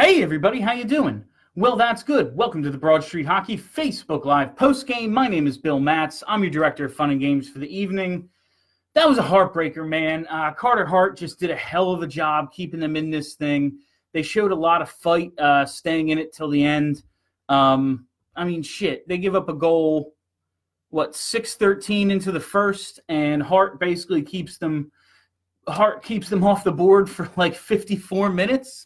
Hey everybody, how you doing? Well, that's good. Welcome to the Broad Street Hockey Facebook Live post game. My name is Bill Matz. I'm your director of fun and games for the evening. That was a heartbreaker, man. Uh, Carter Hart just did a hell of a job keeping them in this thing. They showed a lot of fight, uh, staying in it till the end. Um, I mean, shit. They give up a goal, what six thirteen into the first, and Hart basically keeps them. Hart keeps them off the board for like 54 minutes.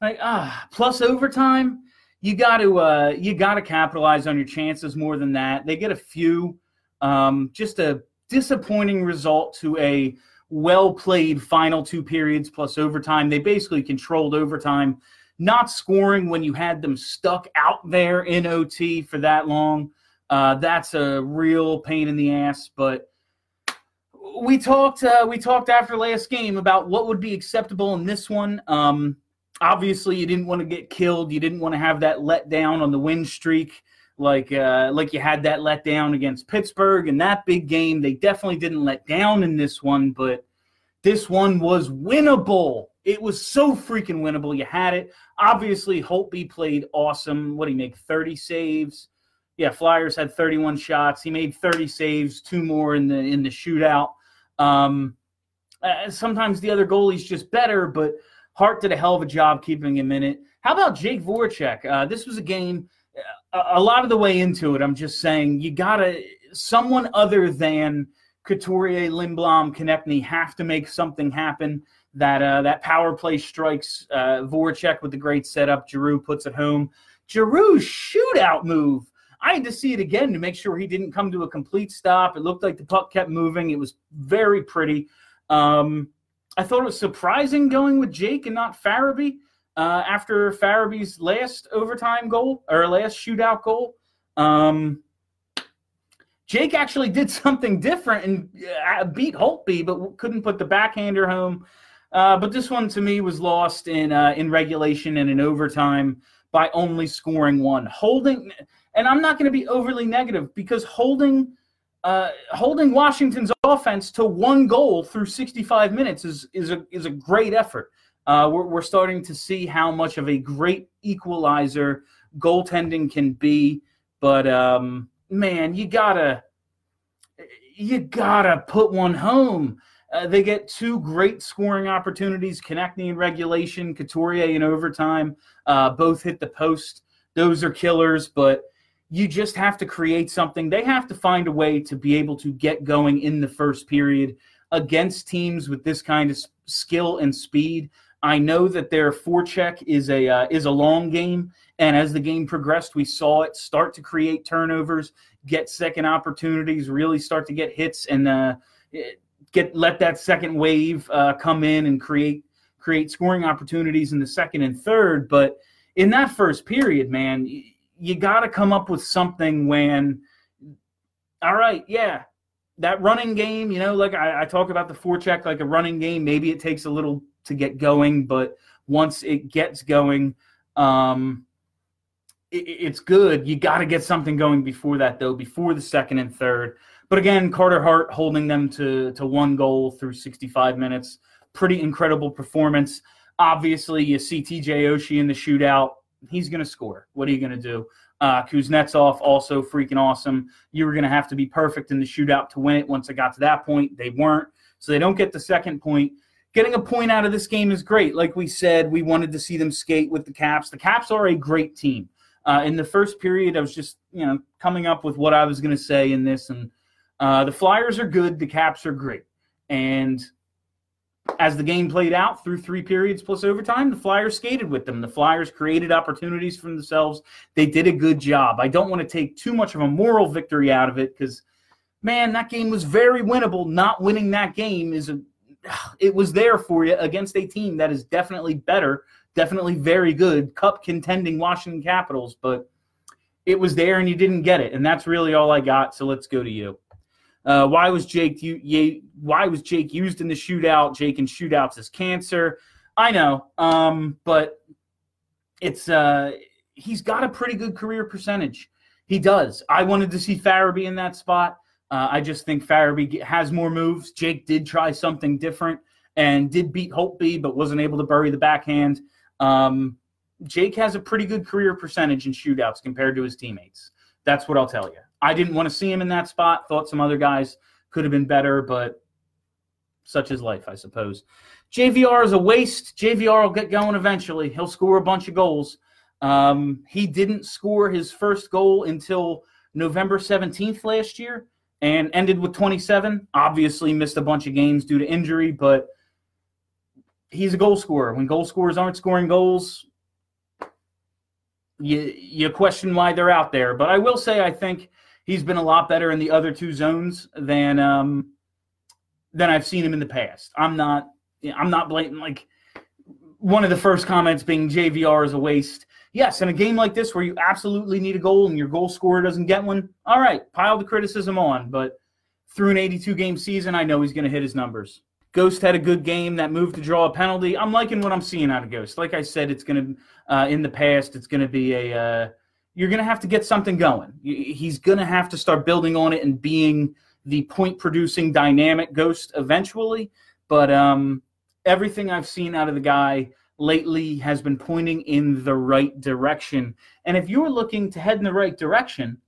Like ah, plus overtime you got to uh, you got to capitalize on your chances more than that. They get a few, um, just a disappointing result to a well played final two periods plus overtime. They basically controlled overtime, not scoring when you had them stuck out there in OT for that long. Uh, that's a real pain in the ass. But we talked uh, we talked after last game about what would be acceptable in this one. Um, obviously you didn't want to get killed. You didn't want to have that let down on the win streak like uh, like you had that let down against Pittsburgh in that big game. They definitely didn't let down in this one, but this one was winnable. It was so freaking winnable. You had it. Obviously, Holtby played awesome. What did he make? 30 saves. Yeah, Flyers had 31 shots. He made 30 saves, two more in the in the shootout. Um, uh, sometimes the other goalie's just better, but Hart did a hell of a job keeping him in it. How about Jake Voracek? Uh, this was a game. A, a lot of the way into it, I'm just saying you gotta someone other than Couturier, Lindblom, Konecny have to make something happen. That uh, that power play strikes uh, Voracek with the great setup. Giroux puts it home. Giroux's shootout move. I had to see it again to make sure he didn't come to a complete stop. It looked like the puck kept moving. It was very pretty. Um, I thought it was surprising going with Jake and not Farabee uh, after Farabee's last overtime goal or last shootout goal. Um, Jake actually did something different and uh, beat Holtby, but couldn't put the backhander home. Uh, but this one to me was lost in uh, in regulation and in overtime by only scoring one. Holding, and I'm not going to be overly negative because holding uh, holding Washington's offense to one goal through 65 minutes is is a is a great effort. Uh, we're, we're starting to see how much of a great equalizer goaltending can be, but um, man, you gotta you gotta put one home. Uh, they get two great scoring opportunities: Konecny in regulation, Couturier in overtime. Uh, both hit the post. Those are killers, but you just have to create something. They have to find a way to be able to get going in the first period against teams with this kind of skill and speed. I know that their forecheck is a uh, is a long game, and as the game progressed, we saw it start to create turnovers, get second opportunities, really start to get hits, and uh, get let that second wave uh, come in and create create scoring opportunities in the second and third. But in that first period, man you got to come up with something when, all right, yeah, that running game, you know, like I, I talk about the forecheck like a running game. Maybe it takes a little to get going, but once it gets going, um, it, it's good. You got to get something going before that, though, before the second and third. But again, Carter Hart holding them to to one goal through 65 minutes. Pretty incredible performance. Obviously, you see TJ Oshie in the shootout he's going to score. What are you going to do? Uh, Kuznetsov also freaking awesome. You were going to have to be perfect in the shootout to win it. Once it got to that point, they weren't. So they don't get the second point. Getting a point out of this game is great. Like we said, we wanted to see them skate with the Caps. The Caps are a great team. Uh, in the first period, I was just you know coming up with what I was going to say in this, and uh, the Flyers are good. The Caps are great, and as the game played out through three periods plus overtime, the Flyers skated with them. The Flyers created opportunities for themselves. They did a good job. I don't want to take too much of a moral victory out of it because, man, that game was very winnable. Not winning that game is a, it was there for you against a team that is definitely better, definitely very good, cup contending Washington Capitals, but it was there and you didn't get it. And that's really all I got. So let's go to you. Uh, why was Jake? Why was Jake used in the shootout? Jake in shootouts is cancer. I know, um, but it's uh, he's got a pretty good career percentage. He does. I wanted to see Farabee in that spot. Uh, I just think Farabee has more moves. Jake did try something different and did beat Holtby, but wasn't able to bury the backhand. Um, Jake has a pretty good career percentage in shootouts compared to his teammates. That's what I'll tell you. I didn't want to see him in that spot. Thought some other guys could have been better, but such is life, I suppose. JVR is a waste. JVR will get going eventually. He'll score a bunch of goals. Um, he didn't score his first goal until November 17th last year and ended with 27. Obviously, missed a bunch of games due to injury, but he's a goal scorer. When goal scorers aren't scoring goals, you you question why they're out there. But I will say I think he's been a lot better in the other two zones than um, than I've seen him in the past. I'm not I'm not blatant like one of the first comments being JVR is a waste. Yes, in a game like this where you absolutely need a goal and your goal scorer doesn't get one, all right, pile the criticism on. But through an 82 game season, I know he's going to hit his numbers. Ghost had a good game that moved to draw a penalty. I'm liking what I'm seeing out of Ghost. Like I said, it's going to uh, in the past, it's going to be a uh, you're going to have to get something going. He's going to have to start building on it and being the point producing dynamic Ghost eventually. But um, everything I've seen out of the guy lately has been pointing in the right direction. And if you're looking to head in the right direction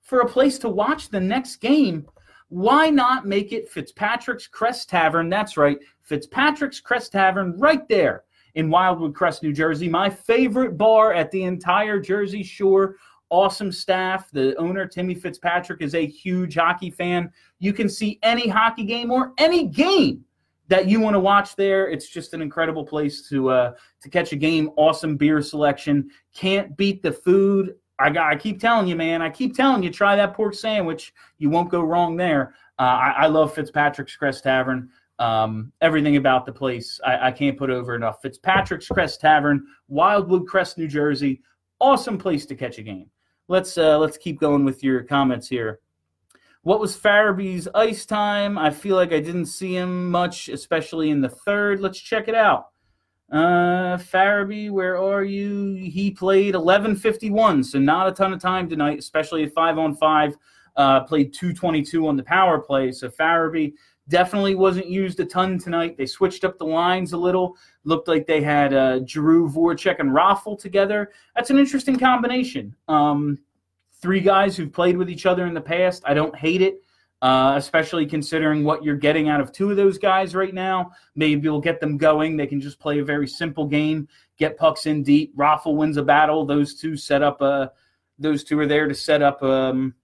for a place to watch the next game, why not make it Fitzpatrick's Crest Tavern? That's right, Fitzpatrick's Crest Tavern right there in Wildwood Crest, New Jersey. My favorite bar at the entire Jersey Shore. Awesome staff. The owner, Timmy Fitzpatrick, is a huge hockey fan. You can see any hockey game or any game that you want to watch there. It's just an incredible place to uh, to catch a game. Awesome beer selection. Can't beat the food. I. I keep telling you, man. I keep telling you, try that pork sandwich. You won't go wrong there. Uh, I, I, love Fitzpatrick's Crest Tavern. Um, everything about the place I, I, can't put over enough. Fitzpatrick's Crest Tavern, Wildwood Crest, New Jersey. Awesome place to catch a game. Let's uh, let's keep going with your comments here. What was Farabee's ice time? I feel like I didn't see him much, especially in the third. Let's check it out. Uh, Farabee, where are you? He played 11:51, so not a ton of time tonight, especially at five on five. Uh, played 222 on the power play. So Farabee definitely wasn't used a ton tonight. They switched up the lines a little. Looked like they had uh, Giroux, Voracek, and Raffl together. That's an interesting combination. Um, three guys who've played with each other in the past. I don't hate it uh, especially considering what you're getting out of two of those guys right now. Maybe we'll get them going. They can just play a very simple game, get pucks in deep. Raffl wins a battle. Those two set up a. Uh, those two are there to set up, um,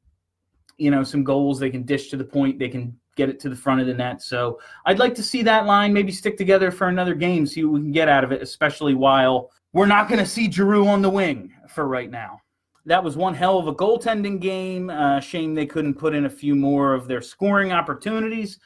you know, some goals. They can dish to the point. They can get it to the front of the net. So I'd like to see that line maybe stick together for another game, see what we can get out of it, especially while we're not going to see Giroux on the wing for right now that was one hell of a goaltending game. Uh, shame they couldn't put in a few more of their scoring opportunities.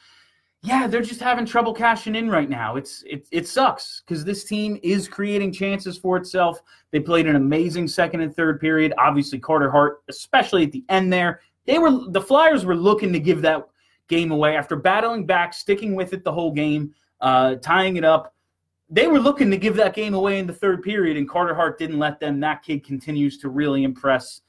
Yeah, they're just having trouble cashing in right now. It's it it sucks because this team is creating chances for itself. They played an amazing second and third period. Obviously, Carter Hart, especially at the end there, they were the Flyers were looking to give that game away after battling back, sticking with it the whole game, uh, tying it up they were looking to give that game away in the third period, and Carter Hart didn't let them. That kid continues to really impress.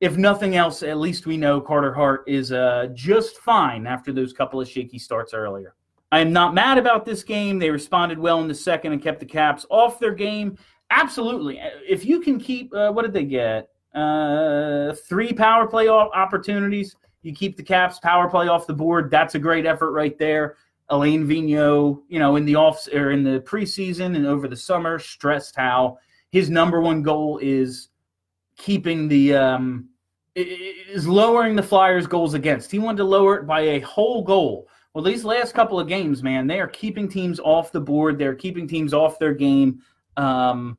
If nothing else, at least we know Carter Hart is uh, just fine after those couple of shaky starts earlier. I am not mad about this game. They responded well in the second and kept the Caps off their game. Absolutely. If you can keep, uh, what did they get? Uh, three power play opportunities. You keep the Caps power play off the board. That's a great effort right there. Alain Vigneault, you know, in the off or in the preseason and over the summer, stressed how his number one goal is keeping the um, is lowering the Flyers' goals against. He wanted to lower it by a whole goal. Well, these last couple of games, man, they are keeping teams off the board. They're keeping teams off their game. Um,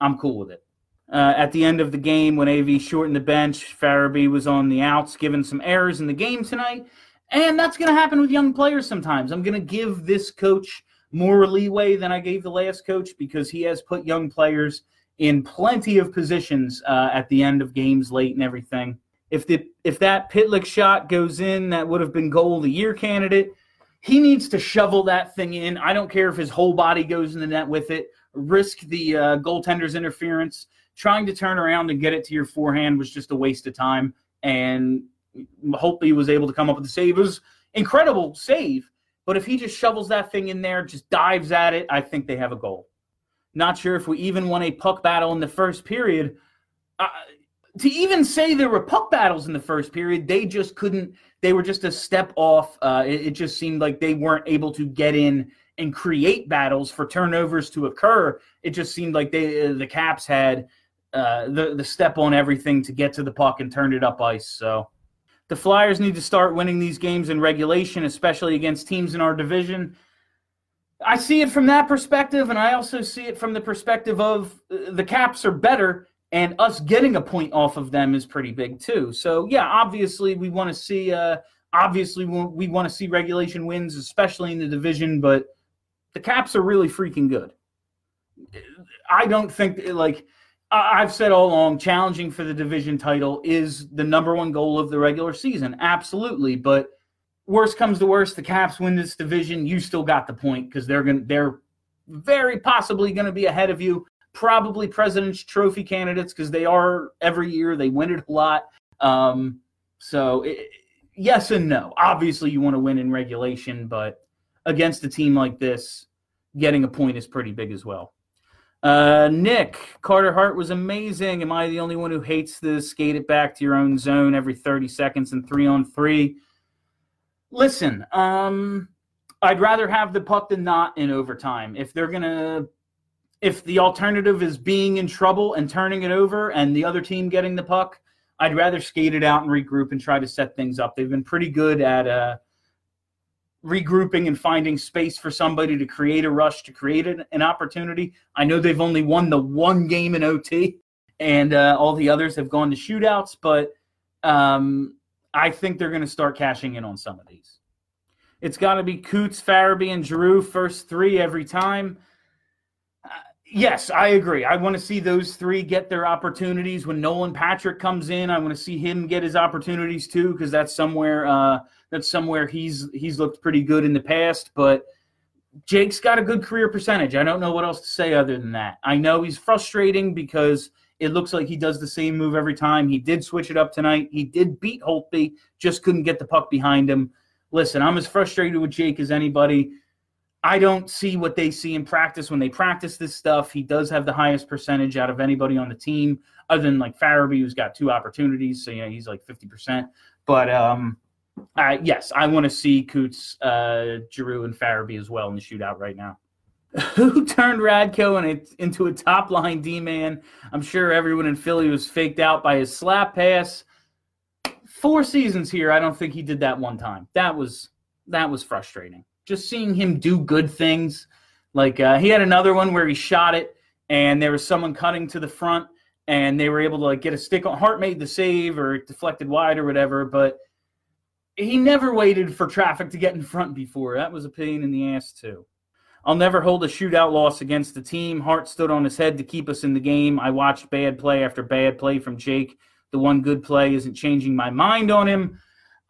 I'm cool with it. Uh, at the end of the game, when AV shortened the bench, Farabee was on the outs, given some errors in the game tonight. And that's going to happen with young players sometimes. I'm going to give this coach more leeway than I gave the last coach because he has put young players in plenty of positions uh, at the end of games late and everything. If the if that Pitlick shot goes in, that would have been goal of the year candidate. He needs to shovel that thing in. I don't care if his whole body goes in the net with it. Risk the uh, goaltender's interference. Trying to turn around and get it to your forehand was just a waste of time. And hopefully was able to come up with the save. It was incredible save, but if he just shovels that thing in there, just dives at it, I think they have a goal. Not sure if we even won a puck battle in the first period. Uh, to even say there were puck battles in the first period, they just couldn't. They were just a step off. Uh, it, it, just seemed like they weren't able to get in and create battles for turnovers to occur. It just seemed like they uh, the Caps had uh, the the step on everything to get to the puck and turn it up ice. So the Flyers need to start winning these games in regulation, especially against teams in our division. I see it from that perspective, and I also see it from the perspective of uh, the Caps are better and us getting a point off of them is pretty big too. So yeah, obviously we want to see uh, obviously we want to see regulation wins, especially in the division. But the Caps are really freaking good. I don't think like I've said all along, challenging for the division title is the number one goal of the regular season. Absolutely, but worst comes to worst, the Caps win this division. You still got the point because they're going they're very possibly going to be ahead of you probably President's Trophy candidates because they are every year. They win it a lot. Um, so, it, yes and no. Obviously, you want to win in regulation, but against a team like this, getting a point is pretty big as well. Uh, Nick, Carter Hart was amazing. Am I the only one who hates the skate it back to your own zone every 30 seconds and three on three? Listen, um, I'd rather have the puck than not in overtime. If they're to if the alternative is being in trouble and turning it over and the other team getting the puck, I'd rather skate it out and regroup and try to set things up. They've been pretty good at uh, regrouping and finding space for somebody to create a rush, to create an, an opportunity. I know they've only won the one game in OT, and uh, all the others have gone to shootouts, but um, I think they're going to start cashing in on some of these. It's got to be Coots, Farabee, and Giroux first three every time. Yes, I agree. I want to see those three get their opportunities when Nolan Patrick comes in. I want to see him get his opportunities too, because that's somewhere uh, that's somewhere he's he's looked pretty good in the past. But Jake's got a good career percentage. I don't know what else to say other than that. I know he's frustrating because it looks like he does the same move every time. He did switch it up tonight. He did beat Holtby, just couldn't get the puck behind him. Listen, I'm as frustrated with Jake as anybody. I don't see what they see in practice when they practice this stuff. He does have the highest percentage out of anybody on the team, other than like Farabee, who's got two opportunities. So, yeah, he's like 50%. But um, I, yes, I want to see Coots, uh, Giroux, and Farabee as well in the shootout right now. Who turned Radko into a top line D man? I'm sure everyone in Philly was faked out by his slap pass. Four seasons here, I don't think he did that one time. That was that was frustrating just seeing him do good things. Like uh, he had another one where he shot it, and there was someone cutting to the front, and they were able to like get a stick on. Hart made the save or deflected wide or whatever, but he never waited for traffic to get in front before. That was a pain in the ass too. I'll never hold a shootout loss against the team. Hart stood on his head to keep us in the game. I watched bad play after bad play from Jake. The one good play isn't changing my mind on him.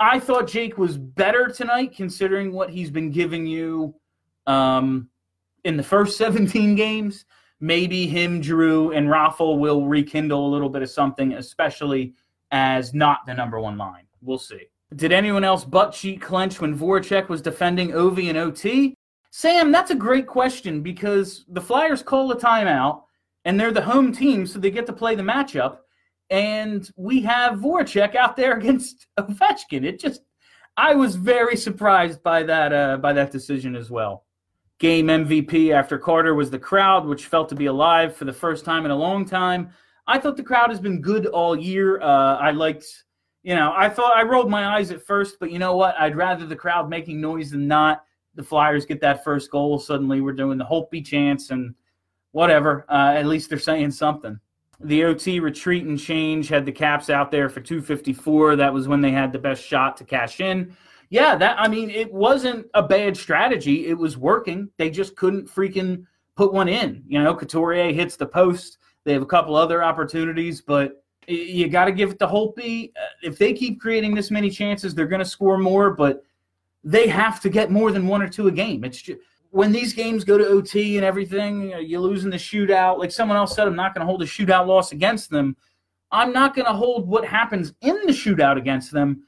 I thought Jake was better tonight, considering what he's been giving you um, in the first 17 games. Maybe him, Drew, and Raffl will rekindle a little bit of something, especially as not the number one line. We'll see. Did anyone else butt cheek clench when Voracek was defending Ovi and OT? Sam, that's a great question because the Flyers call a timeout and they're the home team, so they get to play the matchup and we have Voracek out there against Ovechkin. It just, I was very surprised by that uh, by that decision as well. Game MVP after Carter was the crowd, which felt to be alive for the first time in a long time. I thought the crowd has been good all year. Uh, I liked, you know, I thought I rolled my eyes at first, but you know what? I'd rather the crowd making noise than not. The Flyers get that first goal. Suddenly, we're doing the Holtby chance and whatever. Uh, at least they're saying something the OT retreat and change had the Caps out there for 254. That was when they had the best shot to cash in. Yeah, that I mean, it wasn't a bad strategy. It was working. They just couldn't freaking put one in. You know, Couturier hits the post. They have a couple other opportunities, but you got to give it to Holtby. Uh, if they keep creating this many chances, they're going to score more, but they have to get more than one or two a game. It's just when these games go to OT and everything, you are losing the shootout. Like someone else said, I'm not going to hold a shootout loss against them. I'm not going to hold what happens in the shootout against them.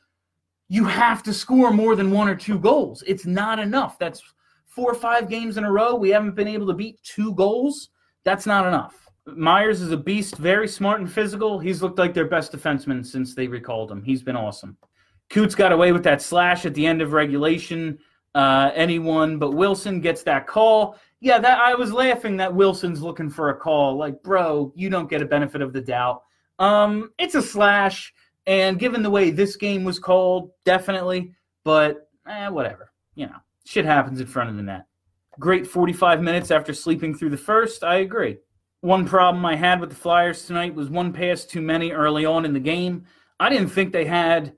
You have to score more than one or two goals. It's not enough. That's four or five games in a row. We haven't been able to beat two goals. That's not enough. Myers is a beast, very smart and physical. He's looked like their best defenseman since they recalled him. He's been awesome. Coots got away with that slash at the end of regulation. Uh, anyone but Wilson gets that call. Yeah, that I was laughing that Wilson's looking for a call. Like, bro, you don't get a benefit of the doubt. Um, it's a slash, and given the way this game was called, definitely. But eh, whatever. You know, shit happens in front of the net. Great 45 minutes after sleeping through the first. I agree. One problem I had with the Flyers tonight was one pass too many early on in the game. I didn't think they had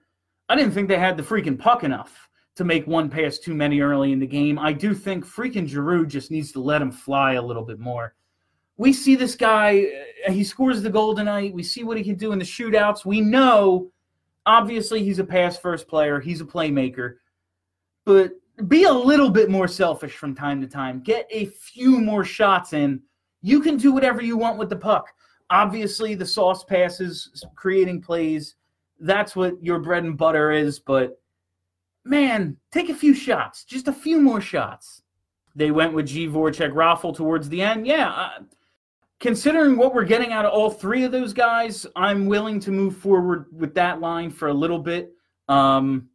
I didn't think they had the freaking puck enough to make one pass too many early in the game. I do think freaking Giroux just needs to let him fly a little bit more. We see this guy, uh, he scores the goal tonight. We see what he can do in the shootouts. We know, obviously, he's a pass first player, he's a playmaker, but be a little bit more selfish from time to time. Get a few more shots in. You can do whatever you want with the puck. Obviously, the sauce passes, creating plays that's what your bread and butter is. But man, take a few shots, just a few more shots. They went with G Voracek Raffl towards the end. Yeah, uh, considering what we're getting out of all three of those guys, I'm willing to move forward with that line for a little bit. Um,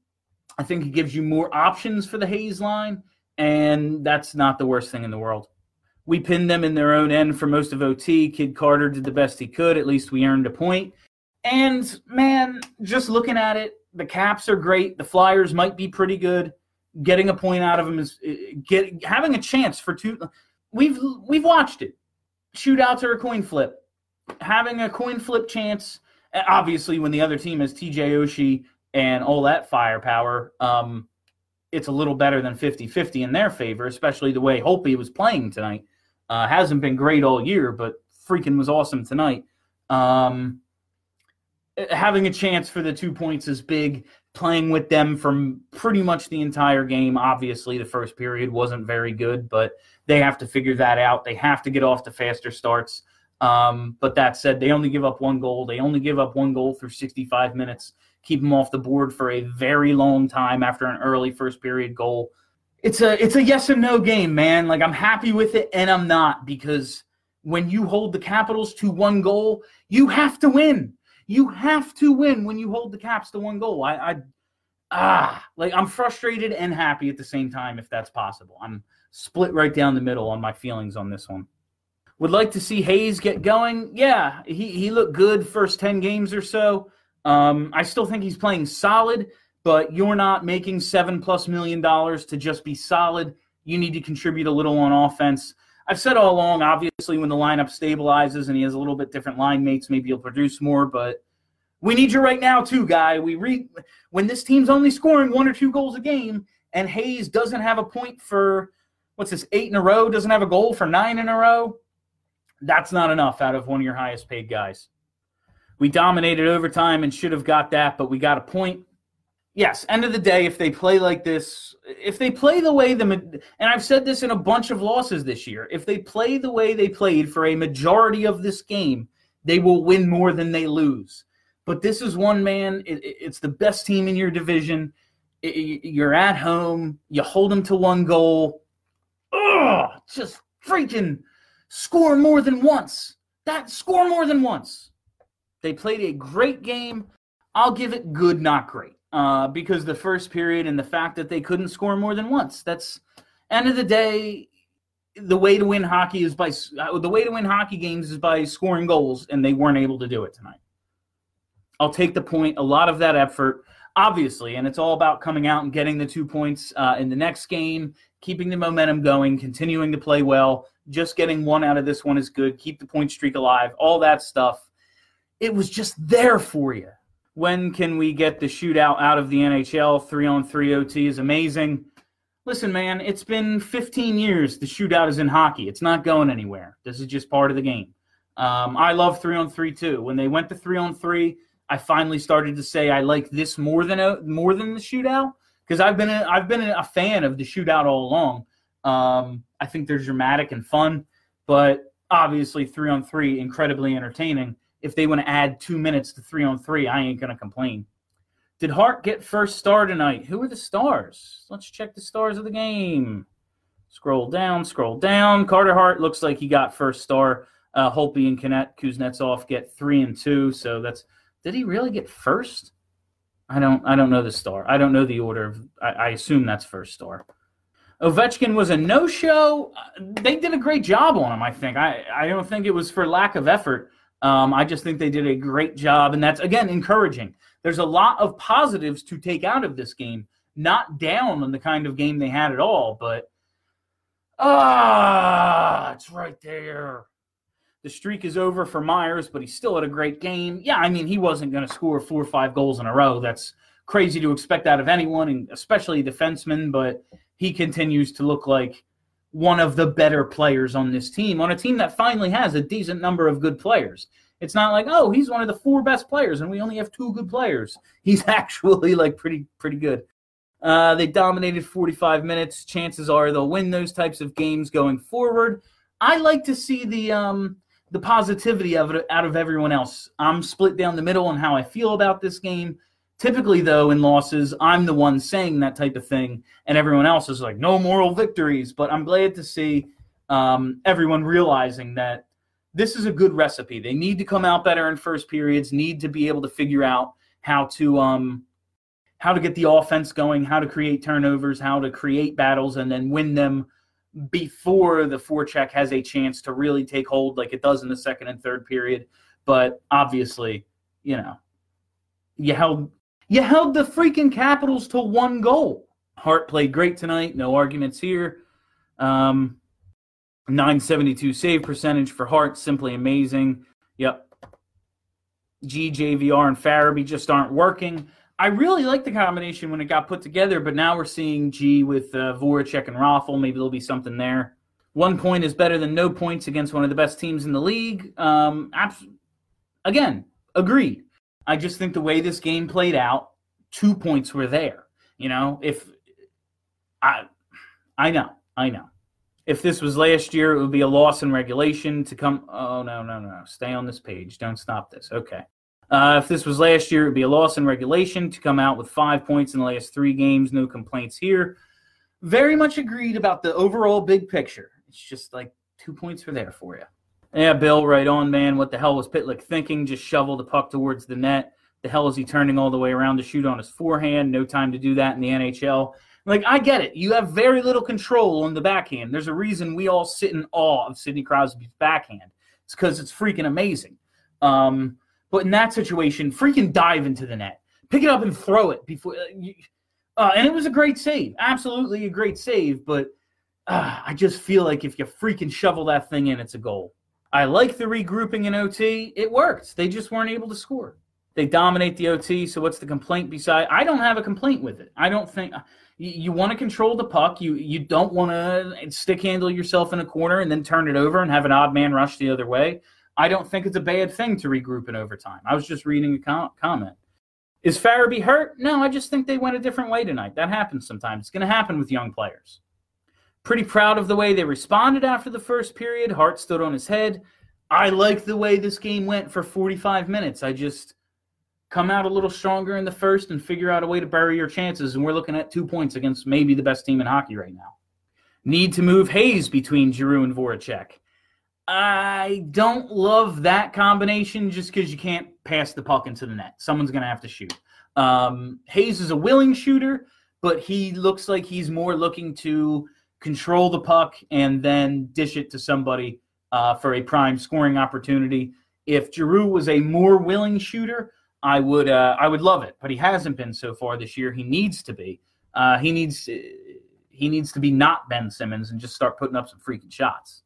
I think it gives you more options for the Hayes line, and that's not the worst thing in the world. We pinned them in their own end for most of OT. Kid Carter did the best he could. At least we earned a point. And man, just looking at it, the Caps are great. The Flyers might be pretty good. Getting a point out of them is get having a chance for two. We've we've watched it. Shootouts are a coin flip. Having a coin flip chance, obviously, when the other team has TJ Oshie and all that firepower, um, it's a little better than 50-50 in their favor, especially the way Holtby was playing tonight. Uh, hasn't been great all year, but freaking was awesome tonight. Um, having a chance for the two points is big. Playing with them from pretty much the entire game. Obviously, the first period wasn't very good, but they have to figure that out. They have to get off to faster starts. Um, but that said, they only give up one goal. They only give up one goal through 65 minutes. Keep them off the board for a very long time after an early first period goal. It's a it's a yes and no game, man. Like I'm happy with it and I'm not because when you hold the Capitals to one goal, you have to win. You have to win when you hold the Caps to one goal. I, I ah, like I'm frustrated and happy at the same time if that's possible. I'm split right down the middle on my feelings on this one. Would like to see Hayes get going. Yeah, he he looked good first 10 games or so. Um, I still think he's playing solid, but you're not making seven plus million dollars to just be solid. You need to contribute a little on offense. I've said all along, obviously, when the lineup stabilizes and he has a little bit different line mates, maybe he'll produce more. But we need you right now, too, guy. We re- when this team's only scoring one or two goals a game, and Hayes doesn't have a point for what's this eight in a row, doesn't have a goal for nine in a row. That's not enough out of one of your highest paid guys. We dominated overtime and should have got that, but we got a point yes, end of the day, if they play like this, if they play the way the and I've said this in a bunch of losses this year, if they play the way they played for a majority of this game, they will win more than they lose. But this is one man. It, it's the best team in your division. It, you're at home. You hold them to one goal. Ugh, just freaking score more than once. That score more than once. They played a great game. I'll give it good, not great uh, because the first period and the fact that they couldn't score more than once. That's end of the day. The way to win hockey is by uh, the way to win hockey games is by scoring goals, and they weren't able to do it tonight. I'll take the point. A lot of that effort, obviously, and it's all about coming out and getting the two points uh, in the next game, keeping the momentum going, continuing to play well. Just getting one out of this one is good. Keep the point streak alive. All that stuff. It was just there for you when can we get the shootout out of the NHL? Three on three OT is amazing. Listen, man, it's been 15 years the shootout is in hockey. It's not going anywhere. This is just part of the game. Um, I love three on three too. When they went to three on three, I finally started to say I like this more than a, more than the shootout because I've been a, I've been a fan of the shootout all along. Um, I think they're dramatic and fun, but obviously three on three incredibly entertaining if they want to add two minutes to three on three, I ain't gonna complain. Did Hart get first star tonight? Who are the stars? Let's check the stars of the game. Scroll down, scroll down. Carter Hart looks like he got first star. Uh, Holtby and Kuznetsov get three and two. So that's did he really get first? I don't I don't know the star. I don't know the order. Of, I, I assume that's first star. Ovechkin was a no-show. They did a great job on him. I think. I I don't think it was for lack of effort. Um, I just think they did a great job, and that's again encouraging. There's a lot of positives to take out of this game. Not down on the kind of game they had at all, but ah, it's right there. The streak is over for Myers, but he still had a great game. Yeah, I mean, he wasn't going to score four or five goals in a row. That's crazy to expect out of anyone, and especially a defensemen, but he continues to look like one of the better players on this team, on a team that finally has a decent number of good players. It's not like, oh, he's one of the four best players and we only have two good players. He's actually like pretty pretty good. Uh, they dominated 45 minutes. Chances are they'll win those types of games going forward. I like to see the um, the positivity of it out of everyone else. I'm split down the middle on how I feel about this game. Typically, though, in losses, I'm the one saying that type of thing, and everyone else is like, no moral victories. But I'm glad to see um, everyone realizing that this is a good recipe. They need to come out better in first periods, need to be able to figure out how to um, how to get the offense going, how to create turnovers, how to create battles, and then win them before the forecheck has a chance to really take hold like it does in the second and third period. But obviously, you know, you held you held the freaking Capitals to one goal. Hart played great tonight, no arguments here. Um, 972 save percentage for Hart, simply amazing. Yep. GJVR and Farabee just aren't working. I really like the combination when it got put together, but now we're seeing G with uh, Voracek and Raffl. Maybe there'll be something there. One point is better than no points against one of the best teams in the league. Um, abs- again, agreed. I just think the way this game played out, two points were there. You know, if I, I know, I know. If this was last year, it would be a loss in regulation to come. Oh no, no, no! Stay on this page. Don't stop this. Okay. Uh, if this was last year, it would be a loss in regulation to come out with five points in the last three games. No complaints here. Very much agreed about the overall big picture. It's just like two points were there for you. Yeah, Bill, right on, man. What the hell was Pitlick thinking? Just shovel the puck towards the net. The hell is he turning all the way around to shoot on his forehand? No time to do that in the NHL. Like, I get it. You have very little control on the backhand. There's a reason we all sit in awe of Sidney Crosby's backhand. It's because it's freaking amazing. Um, but in that situation, freaking dive into the net, pick it up and throw it before. Uh, you, uh, and it was a great save, absolutely a great save. But uh, I just feel like if you freaking shovel that thing in, it's a goal. I like the regrouping in OT. It worked. They just weren't able to score. They dominate the OT. So what's the complaint? Beside, I don't have a complaint with it. I don't think you, you want to control the puck. You you don't want to stick handle yourself in a corner and then turn it over and have an odd man rush the other way. I don't think it's a bad thing to regroup in overtime. I was just reading a com- comment. Is Farabee hurt? No, I just think they went a different way tonight. That happens sometimes. It's going to happen with young players. Pretty proud of the way they responded after the first period. Hart stood on his head. I like the way this game went for 45 minutes. I just come out a little stronger in the first and figure out a way to bury your chances. And we're looking at two points against maybe the best team in hockey right now. Need to move Hayes between Giroux and Voracek. I don't love that combination just because you can't pass the puck into the net. Someone's going to have to shoot. Um, Hayes is a willing shooter, but he looks like he's more looking to control the puck and then dish it to somebody uh, for a prime scoring opportunity. If Giroux was a more willing shooter, I would uh, I would love it, but he hasn't been so far this year. He needs to be. Uh, he needs he needs to be not Ben Simmons and just start putting up some freaking shots.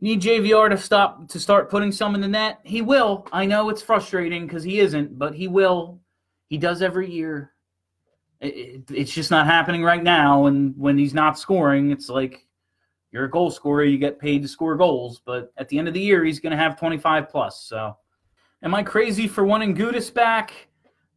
Need JVR to stop to start putting some in the net. He will. I know it's frustrating because he isn't, but he will. He does every year. It, it, it's just not happening right now. And when he's not scoring, it's like you're a goal scorer. You get paid to score goals, but at the end of the year, he's going to have 25 plus. So, am I crazy for wanting Gudas back?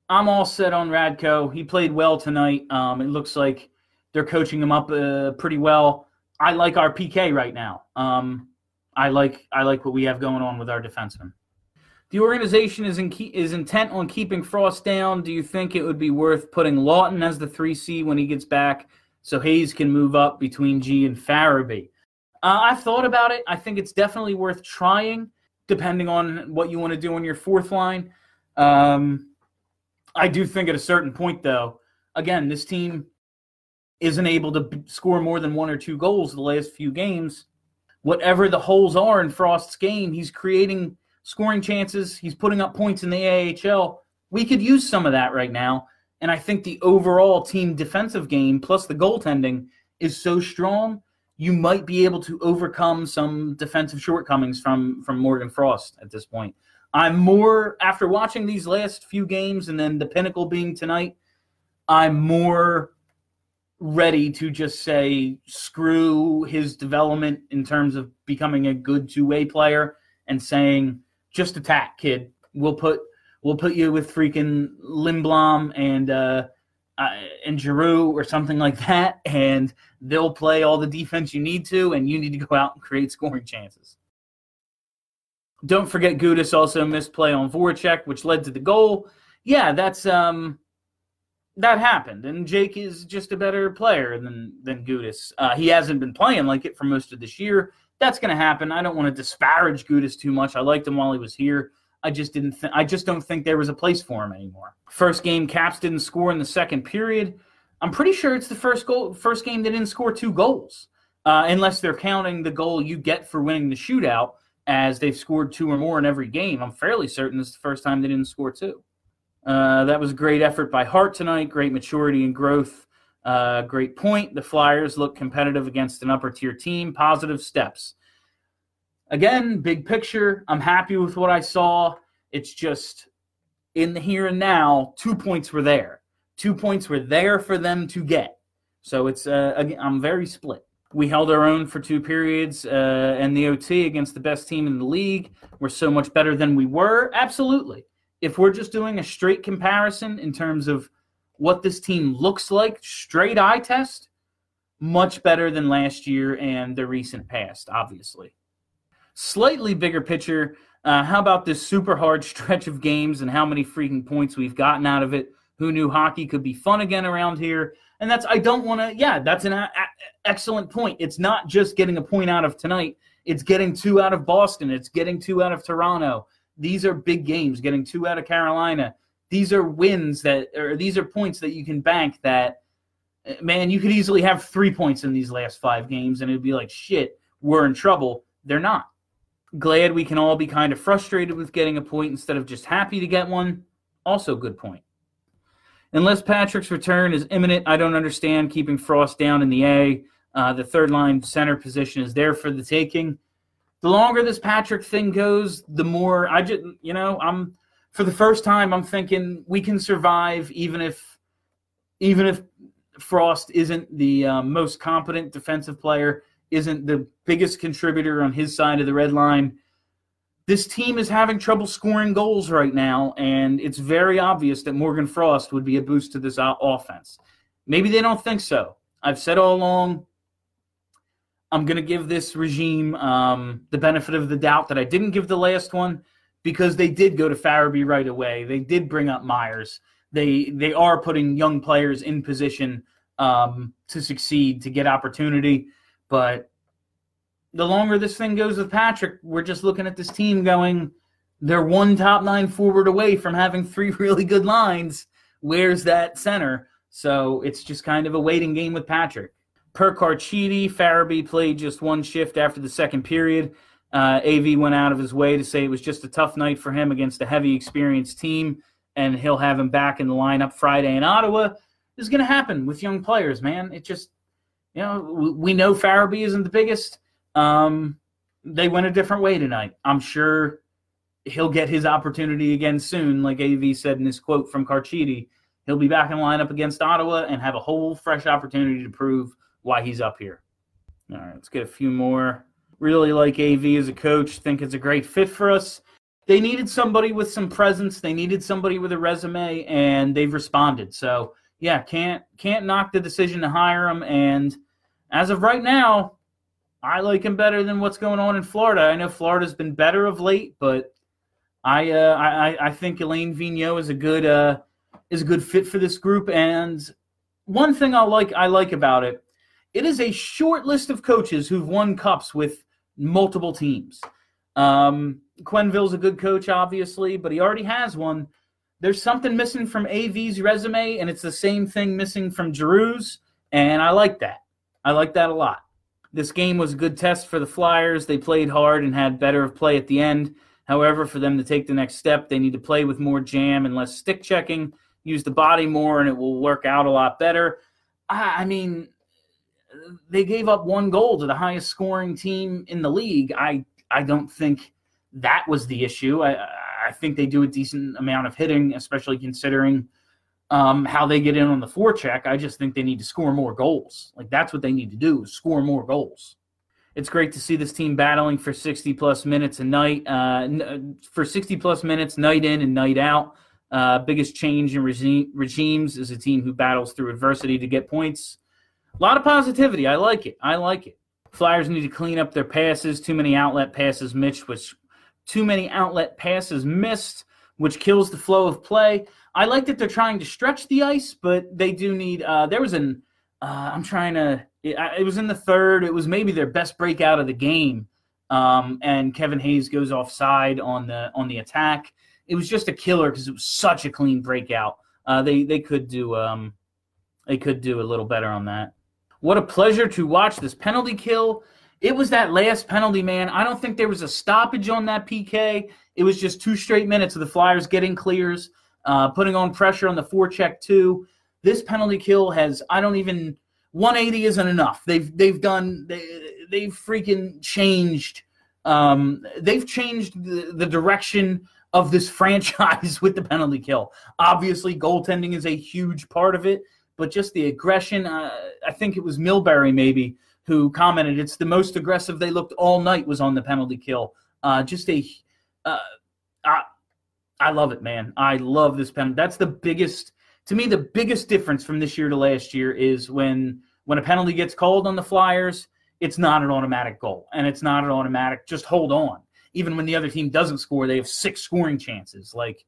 I'm all set on Radko. He played well tonight. Um, it looks like they're coaching him up uh, pretty well. I like our PK right now. Um, I like I like what we have going on with our defensemen. The organization is in key, is intent on keeping Frost down. Do you think it would be worth putting Laughton as the three C when he gets back so Hayes can move up between G and Farabee. Uh, I've thought about it. I think it's definitely worth trying, depending on what you want to do on your fourth line. Um, I do think at a certain point, though, again, this team isn't able to score more than one or two goals the last few games. Whatever the holes are in Frost's game, he's creating scoring chances. He's putting up points in the AHL. We could use some of that right now. And I think the overall team defensive game plus the goaltending is so strong, you might be able to overcome some defensive shortcomings from from Morgan Frost at this point. I'm more after watching these last few games and then the pinnacle being tonight, I'm more ready to just say screw his development in terms of becoming a good two-way player and saying just attack kid. We'll put we'll put you with freaking Lindblom and uh, uh, and Giroux or something like that, and they'll play all the defense you need to, and you need to go out and create scoring chances. Don't forget, Gudas also missed play on Voracek, which led to the goal. Yeah, that's um, that happened, and Jake is just a better player than than Gudas. Uh, he hasn't been playing like it for most of this year. That's going to happen. I don't want to disparage Gudas too much. I liked him while he was here. I just didn't. Th- I just don't think there was a place for him anymore. First game, Caps didn't score in the second period. I'm pretty sure it's the first goal. First game they didn't score two goals, uh, unless they're counting the goal you get for winning the shootout, as they've scored two or more in every game. I'm fairly certain is the first time they didn't score two. Uh, that was a great effort by Hart tonight. Great maturity and growth. Uh, great point. The Flyers look competitive against an upper tier team. Positive steps again, big picture, I'm happy with what I saw. It's just in the here and now, two points were there. Two points were there for them to get. So it's uh, again, I'm very split. We held our own for two periods, uh, and the OT against the best team in the league. We're so much better than we were. Absolutely. If we're just doing a straight comparison in terms of what this team looks like, straight eye test, much better than last year and the recent past, obviously. Slightly bigger picture. Uh, how about this super hard stretch of games and how many freaking points we've gotten out of it? Who knew hockey could be fun again around here? And that's, I don't want to, yeah, that's an a- a- excellent point. It's not just getting a point out of tonight, it's getting two out of Boston, it's getting two out of Toronto. These are big games, getting two out of Carolina. These are wins that, or these are points that you can bank that, man, you could easily have three points in these last five games and it'd be like, shit, we're in trouble. They're not glad we can all be kind of frustrated with getting a point instead of just happy to get one. Also, good point. Unless Patrick's return is imminent, I don't understand keeping Frost down in the A. Uh, the third line center position is there for the taking. The longer this Patrick thing goes, the more I just, you know, I'm for the first time, I'm thinking we can survive even if, even if Frost isn't the uh, most competent defensive player isn't the biggest contributor on his side of the red line. This team is having trouble scoring goals right now, and it's very obvious that Morgan Frost would be a boost to this offense. Maybe they don't think so. I've said all along, I'm going to give this regime um, the benefit of the doubt that I didn't give the last one because they did go to Farabee right away. They did bring up Myers. They they are putting young players in position um, to succeed, to get opportunity. But the longer this thing goes with Patrick, we're just looking at this team going, they're one top nine forward away from having three really good lines. Where's that center? So it's just kind of a waiting game with Patrick. Per Carchidi, Farabee played just one shift after the second period. Uh, AV went out of his way to say it was just a tough night for him against a heavy experienced team, and he'll have him back in the lineup Friday in Ottawa. This is going to happen with young players, man. It just you know, we know Farabee isn't the biggest. Um, they went a different way tonight. I'm sure he'll get his opportunity again soon. Like AV said in this quote from Carchidi, he'll be back in lineup against Ottawa and have a whole fresh opportunity to prove why he's up here. All right, let's get a few more. Really like AV as a coach. Think it's a great fit for us. They needed somebody with some presence. They needed somebody with a resume, and they've responded. So yeah, can't can't knock the decision to hire him. And as of right now, I like him better than what's going on in Florida. I know Florida's been better of late, but I uh, I I think Alain Vigneault is a good uh, is a good fit for this group. And one thing I like I like about it, it is a short list of coaches who've won cups with multiple teams. Um, Quenneville's a good coach, obviously, but he already has one. There's something missing from AV's resume, and it's the same thing missing from Giroux's, and I like that. I like that a lot. This game was a good test for the Flyers. They played hard and had better of play at the end. However, for them to take the next step, they need to play with more jam and less stick checking, use the body more, and it will work out a lot better. I, I mean, they gave up one goal to the highest scoring team in the league. I I don't think that was the issue. I I think they do a decent amount of hitting, especially considering um, how they get in on the forecheck. I just think they need to score more goals. Like that's what they need to do: is score more goals. It's great to see this team battling for 60 plus minutes a night, uh, for 60 plus minutes night in and night out. Uh, biggest change in regime, regimes is a team who battles through adversity to get points. A lot of positivity. I like it. I like it. Flyers need to clean up their passes. Too many outlet passes missed, which too many outlet passes missed, which kills the flow of play. I like that they're trying to stretch the ice, but they do need. Uh, there was an. Uh, I'm trying to. It, it, was in the third. It was maybe their best breakout of the game, um, and Kevin Hayes goes offside on the on the attack. It was just a killer because it was such a clean breakout. Uh, they they could do um, they could do a little better on that. What a pleasure to watch this penalty kill. It was that last penalty, man. I don't think there was a stoppage on that PK. It was just two straight minutes of the Flyers getting clears, uh, putting on pressure on the forecheck too. This penalty kill has I don't even 180 isn't enough. They've they've done they, they've freaking changed. Um, they've changed the, the direction of this franchise with the penalty kill. Obviously, goaltending is a huge part of it but just the aggression. Uh, I think it was Milbury maybe who commented it's the most aggressive they looked all night was on the penalty kill. Uh, just a, uh, I, I love it, man. I love this penalty. That's the biggest to me. The biggest difference from this year to last year is when when a penalty gets called on the Flyers, it's not an automatic goal, and it's not an automatic just hold on. Even when the other team doesn't score, they have six scoring chances. Like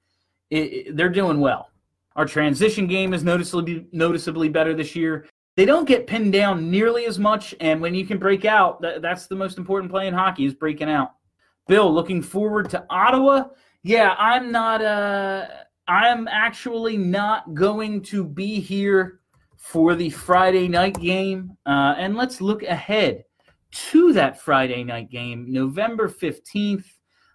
it, it, they're doing well. Our transition game is noticeably noticeably better this year. They don't get pinned down nearly as much, and when you can break out, that, that's the most important play in hockey is breaking out. Bill, looking forward to Ottawa. Yeah, I'm not. Uh, I'm actually not going to be here for the Friday night game. Uh, and let's look ahead to that Friday night game, November 15th,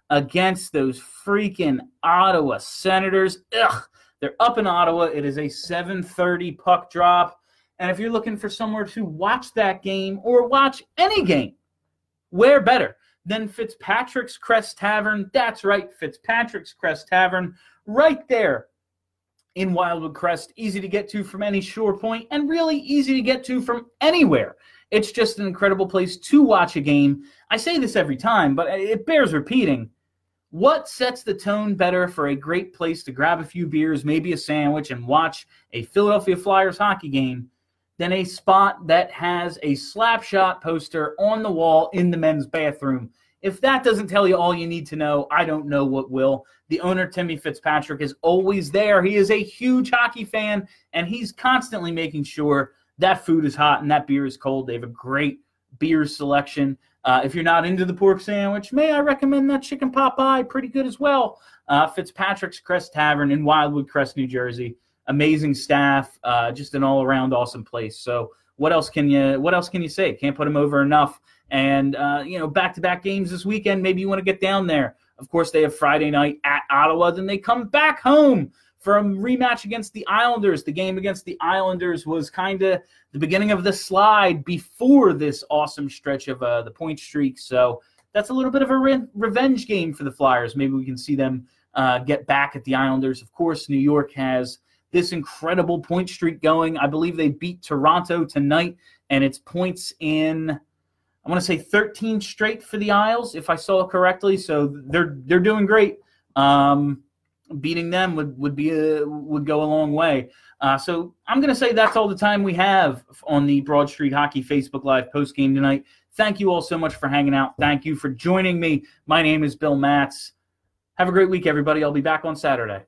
against those freaking Ottawa Senators. Ugh, they're up in Ottawa. It is a 7:30 puck drop. And if you're looking for somewhere to watch that game or watch any game, where better than Fitzpatrick's Crest Tavern? That's right, Fitzpatrick's Crest Tavern, right there in Wildwood Crest. Easy to get to from any shore point and really easy to get to from anywhere. It's just an incredible place to watch a game. I say this every time, but it bears repeating. What sets the tone better for a great place to grab a few beers, maybe a sandwich, and watch a Philadelphia Flyers hockey game than a spot that has a slapshot poster on the wall in the men's bathroom? If that doesn't tell you all you need to know, I don't know what will. The owner, Timmy Fitzpatrick, is always there. He is a huge hockey fan, and he's constantly making sure that food is hot and that beer is cold. They have a great beer selection. Uh, if you're not into the pork sandwich, may I recommend that chicken pot pie? Pretty good as well. Uh, Fitzpatrick's Crest Tavern in Wildwood Crest, New Jersey. Amazing staff, uh, just an all-around awesome place. So what else can you what else can you say? Can't put them over enough. And uh, you know, back-to-back games this weekend. Maybe you want to get down there. Of course, they have Friday night at Ottawa. Then they come back home a rematch against the Islanders. The game against the Islanders was kind of the beginning of the slide before this awesome stretch of uh, the point streak. So that's a little bit of a re- revenge game for the Flyers. Maybe we can see them uh, get back at the Islanders. Of course, New York has this incredible point streak going. I believe they beat Toronto tonight, and it's points in. I want to say 13 straight for the Isles, if I saw correctly. So they're they're doing great. Um, beating them would would be a, would go a long way. Uh, so I'm going to say that's all the time we have on the Broad Street Hockey Facebook Live post game tonight. Thank you all so much for hanging out. Thank you for joining me. My name is Bill Matz. Have a great week, everybody. I'll be back on Saturday.